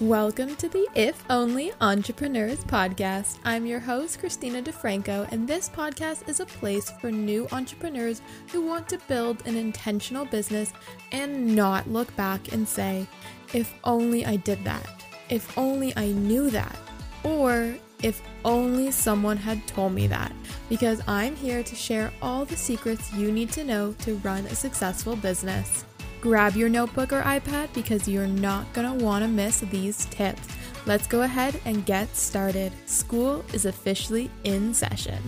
Welcome to the If Only Entrepreneurs podcast. I'm your host, Christina DeFranco, and this podcast is a place for new entrepreneurs who want to build an intentional business and not look back and say, if only I did that, if only I knew that, or if only someone had told me that, because I'm here to share all the secrets you need to know to run a successful business. Grab your notebook or iPad because you're not going to want to miss these tips. Let's go ahead and get started. School is officially in session.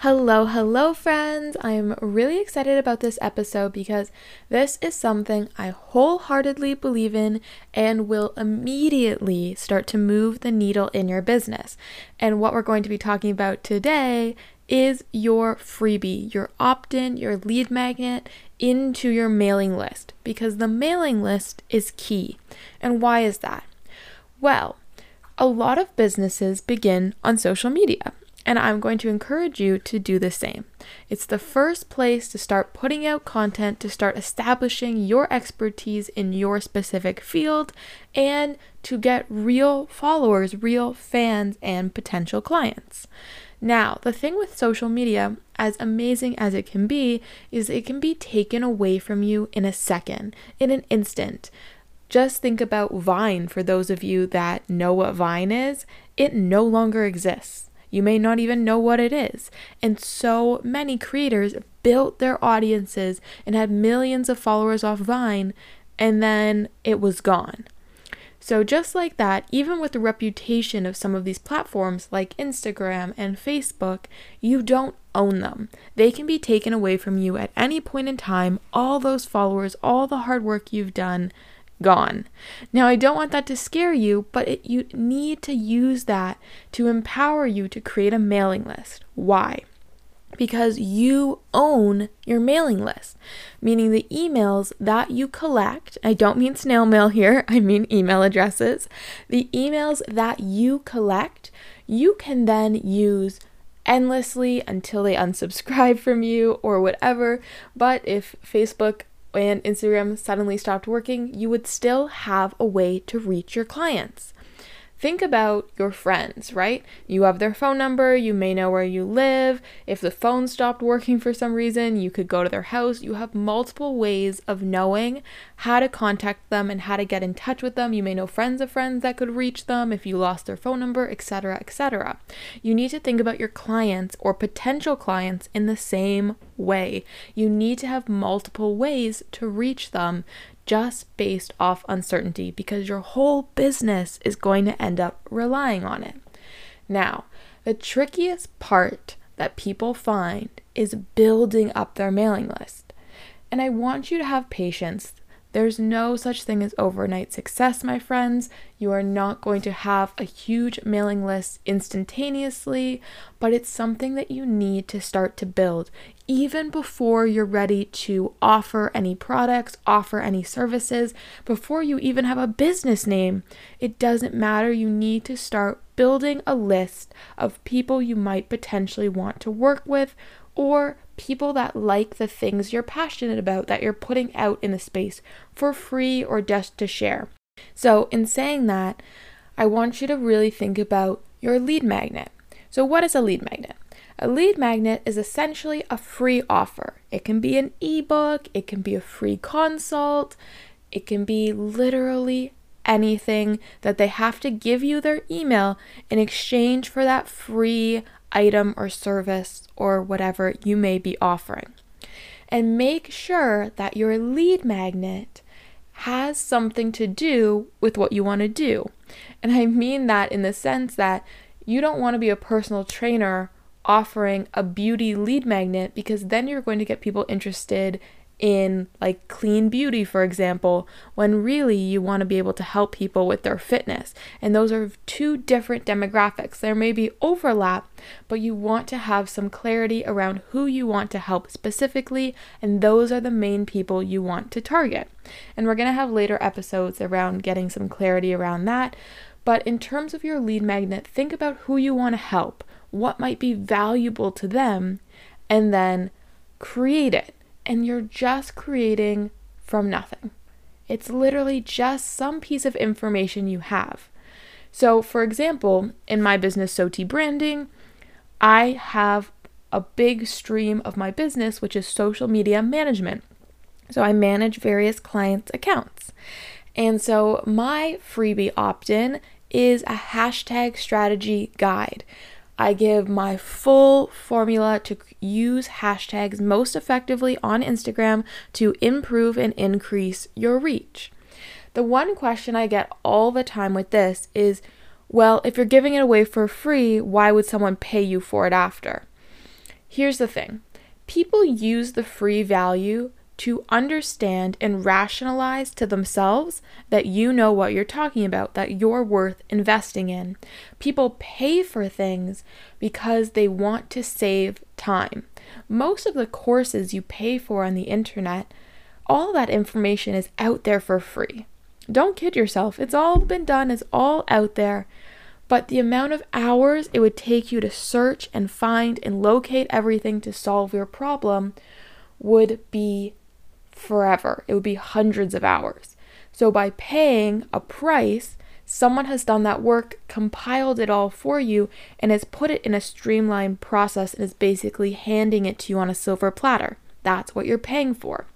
Hello, hello, friends. I'm really excited about this episode because this is something I wholeheartedly believe in and will immediately start to move the needle in your business. And what we're going to be talking about today is your freebie, your opt in, your lead magnet into your mailing list because the mailing list is key. And why is that? Well, a lot of businesses begin on social media, and I'm going to encourage you to do the same. It's the first place to start putting out content, to start establishing your expertise in your specific field, and to get real followers, real fans, and potential clients. Now, the thing with social media, as amazing as it can be, is it can be taken away from you in a second, in an instant. Just think about Vine for those of you that know what Vine is. It no longer exists. You may not even know what it is. And so many creators built their audiences and had millions of followers off Vine, and then it was gone. So, just like that, even with the reputation of some of these platforms like Instagram and Facebook, you don't own them. They can be taken away from you at any point in time. All those followers, all the hard work you've done, gone. Now, I don't want that to scare you, but it, you need to use that to empower you to create a mailing list. Why? Because you own your mailing list, meaning the emails that you collect. I don't mean snail mail here, I mean email addresses. The emails that you collect, you can then use endlessly until they unsubscribe from you or whatever. But if Facebook and Instagram suddenly stopped working, you would still have a way to reach your clients. Think about your friends, right? You have their phone number, you may know where you live. If the phone stopped working for some reason, you could go to their house. You have multiple ways of knowing how to contact them and how to get in touch with them. You may know friends of friends that could reach them if you lost their phone number, etc., etc. You need to think about your clients or potential clients in the same way. You need to have multiple ways to reach them just based off uncertainty because your whole business is going to end up relying on it. Now, the trickiest part that people find is building up their mailing list. And I want you to have patience there's no such thing as overnight success, my friends. You are not going to have a huge mailing list instantaneously, but it's something that you need to start to build even before you're ready to offer any products, offer any services, before you even have a business name. It doesn't matter. You need to start building a list of people you might potentially want to work with or people that like the things you're passionate about that you're putting out in the space for free or just to share. So, in saying that, I want you to really think about your lead magnet. So, what is a lead magnet? A lead magnet is essentially a free offer. It can be an ebook, it can be a free consult, it can be literally anything that they have to give you their email in exchange for that free item or service or whatever you may be offering. And make sure that your lead magnet has something to do with what you want to do. And I mean that in the sense that you don't want to be a personal trainer offering a beauty lead magnet because then you're going to get people interested in like clean beauty, for example, when really you want to be able to help people with their fitness. And those are two different demographics. There may be overlap, but you want to have some clarity around who you want to help specifically, and those are the main people you want to target. And we're going to have later episodes around getting some clarity around that. But in terms of your lead magnet, think about who you want to help, what might be valuable to them, and then create it and you're just creating from nothing. It's literally just some piece of information you have. So, for example, in my business, SOHTE Branding, I have a big stream of my business, which is social media management. So, I manage various clients' accounts. And so, my freebie opt in is a hashtag strategy guide. I give my full formula to use hashtags most effectively on Instagram to improve and increase your reach. The one question I get all the time with this is well, if you're giving it away for free, why would someone pay you for it after? Here's the thing people use the free value to understand and rationalize to themselves that you know what you're talking about, that you're worth investing in. People pay for things because they want to save time. Most of the courses you pay for on the internet, all that information is out there for free. Don't kid yourself, it's all been done, it's all out there. But the amount of hours it would take you to search and find and locate everything to solve your problem would be forever. It would be hundreds of hours. So by paying a price, someone has done that work, compiled it all for you, and has put it in a streamlined process and is basically handing it to you on a silver platter. That's what you're paying for.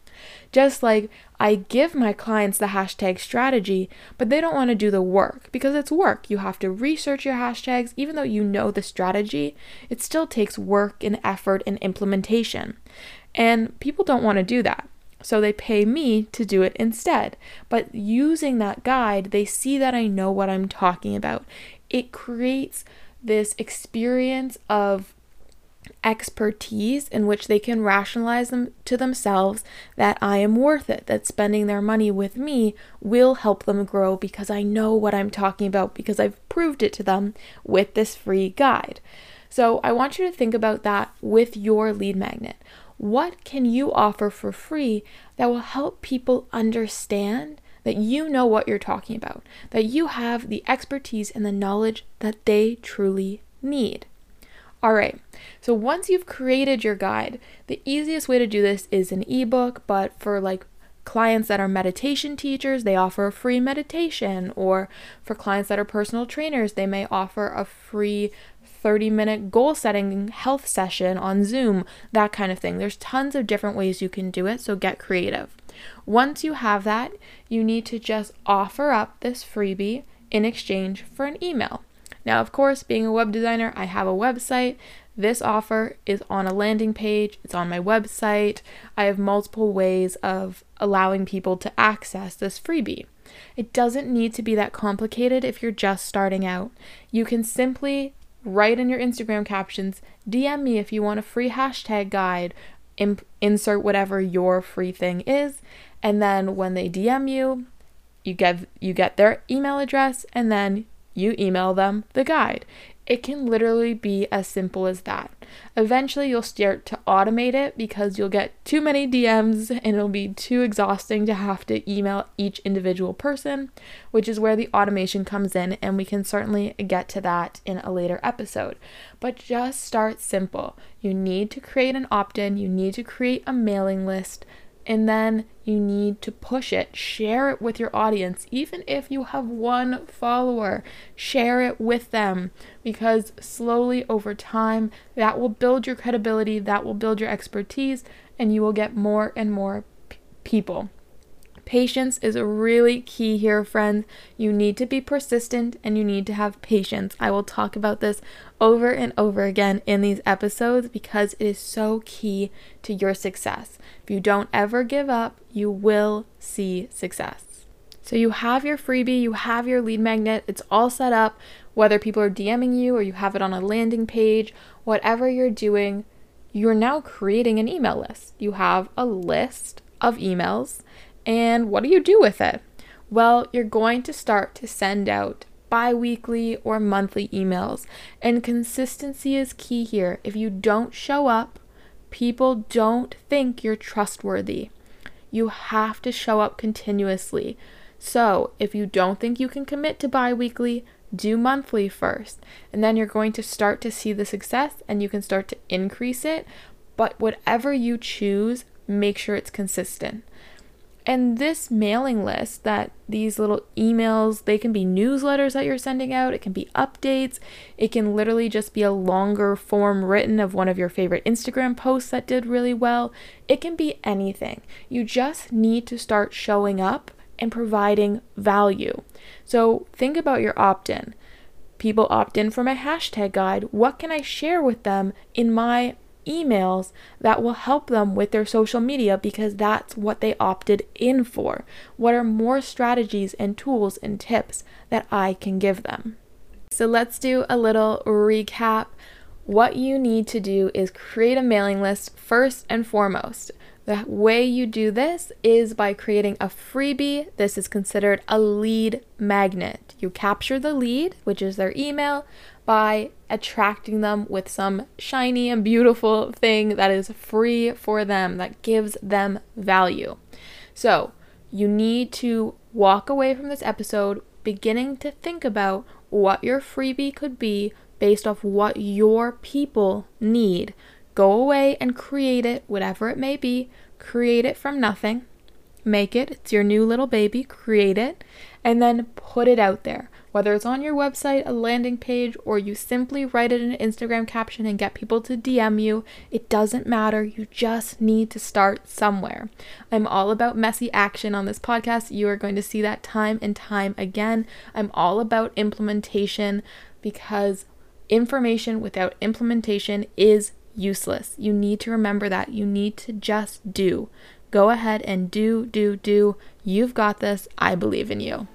Just like I give my clients the hashtag strategy, but they don't want to do the work because it's work. You have to research your hashtags, even though you know the strategy, it still takes work and effort and implementation. And people don't want to do that. So they pay me to do it instead. But using that guide, they see that I know what I'm talking about. It creates this experience of expertise in which they can rationalize them to themselves that I am worth it, that spending their money with me will help them grow because I know what I'm talking about because I've proved it to them with this free guide. So I want you to think about that with your lead magnet. What can you offer for free that will help people understand that you know what you're talking about, that you have the expertise and the knowledge that they truly need? All right, so once you've created your guide, the easiest way to do this is an ebook, but for like clients that are meditation teachers, they offer a free meditation, or for clients that are personal trainers, they may offer a free 30 minute goal setting health session on Zoom, that kind of thing. There's tons of different ways you can do it, so get creative. Once you have that, you need to just offer up this freebie in exchange for an email. Now, of course, being a web designer, I have a website. This offer is on a landing page, it's on my website. I have multiple ways of allowing people to access this freebie. It doesn't need to be that complicated if you're just starting out. You can simply write in your Instagram captions, DM me if you want a free hashtag guide, imp- insert whatever your free thing is, and then when they DM you, you get you get their email address and then you email them the guide. It can literally be as simple as that. Eventually, you'll start to automate it because you'll get too many DMs and it'll be too exhausting to have to email each individual person, which is where the automation comes in. And we can certainly get to that in a later episode. But just start simple. You need to create an opt in, you need to create a mailing list and then you need to push it. Share it with your audience. Even if you have one follower, share it with them because slowly over time, that will build your credibility, that will build your expertise, and you will get more and more p- people. Patience is really key here, friends. You need to be persistent and you need to have patience. I will talk about this over and over again in these episodes because it is so key to your success. If you don't ever give up, you will see success. So you have your freebie, you have your lead magnet, it's all set up, whether people are DMing you or you have it on a landing page, whatever you're doing, you're now creating an email list. You have a list of emails and what do you do with it? Well, you're going to start to send out bi weekly or monthly emails, and consistency is key here. If you don't show up, people don't think you're trustworthy. You have to show up continuously. So, if you don't think you can commit to bi weekly, do monthly first. And then you're going to start to see the success and you can start to increase it. But whatever you choose, make sure it's consistent. And this mailing list that these little emails, they can be newsletters that you're sending out, it can be updates, it can literally just be a longer form written of one of your favorite Instagram posts that did really well. It can be anything. You just need to start showing up and providing value. So think about your opt in. People opt in for my hashtag guide. What can I share with them in my emails that will help them with their social media because that's what they opted in for. What are more strategies and tools and tips that I can give them? So let's do a little recap. What you need to do is create a mailing list first and foremost. The way you do this is by creating a freebie. This is considered a lead magnet. You capture the lead, which is their email, by attracting them with some shiny and beautiful thing that is free for them, that gives them value. So, you need to walk away from this episode beginning to think about what your freebie could be based off what your people need. Go away and create it, whatever it may be. Create it from nothing. Make it, it's your new little baby, create it, and then put it out there. Whether it's on your website, a landing page, or you simply write it in an Instagram caption and get people to DM you, it doesn't matter. You just need to start somewhere. I'm all about messy action on this podcast. You are going to see that time and time again. I'm all about implementation because information without implementation is useless. You need to remember that. You need to just do. Go ahead and do, do, do. You've got this. I believe in you.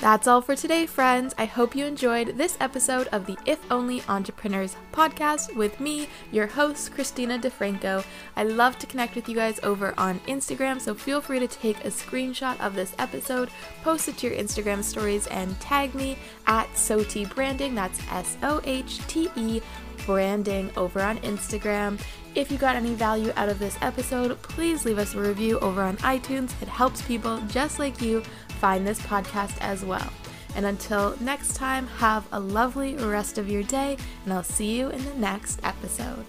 That's all for today, friends. I hope you enjoyed this episode of the If Only Entrepreneurs podcast with me, your host, Christina DeFranco. I love to connect with you guys over on Instagram, so feel free to take a screenshot of this episode, post it to your Instagram stories, and tag me at SOHTE Branding. That's S O H T E branding over on Instagram. If you got any value out of this episode, please leave us a review over on iTunes. It helps people just like you find this podcast as well. And until next time, have a lovely rest of your day, and I'll see you in the next episode.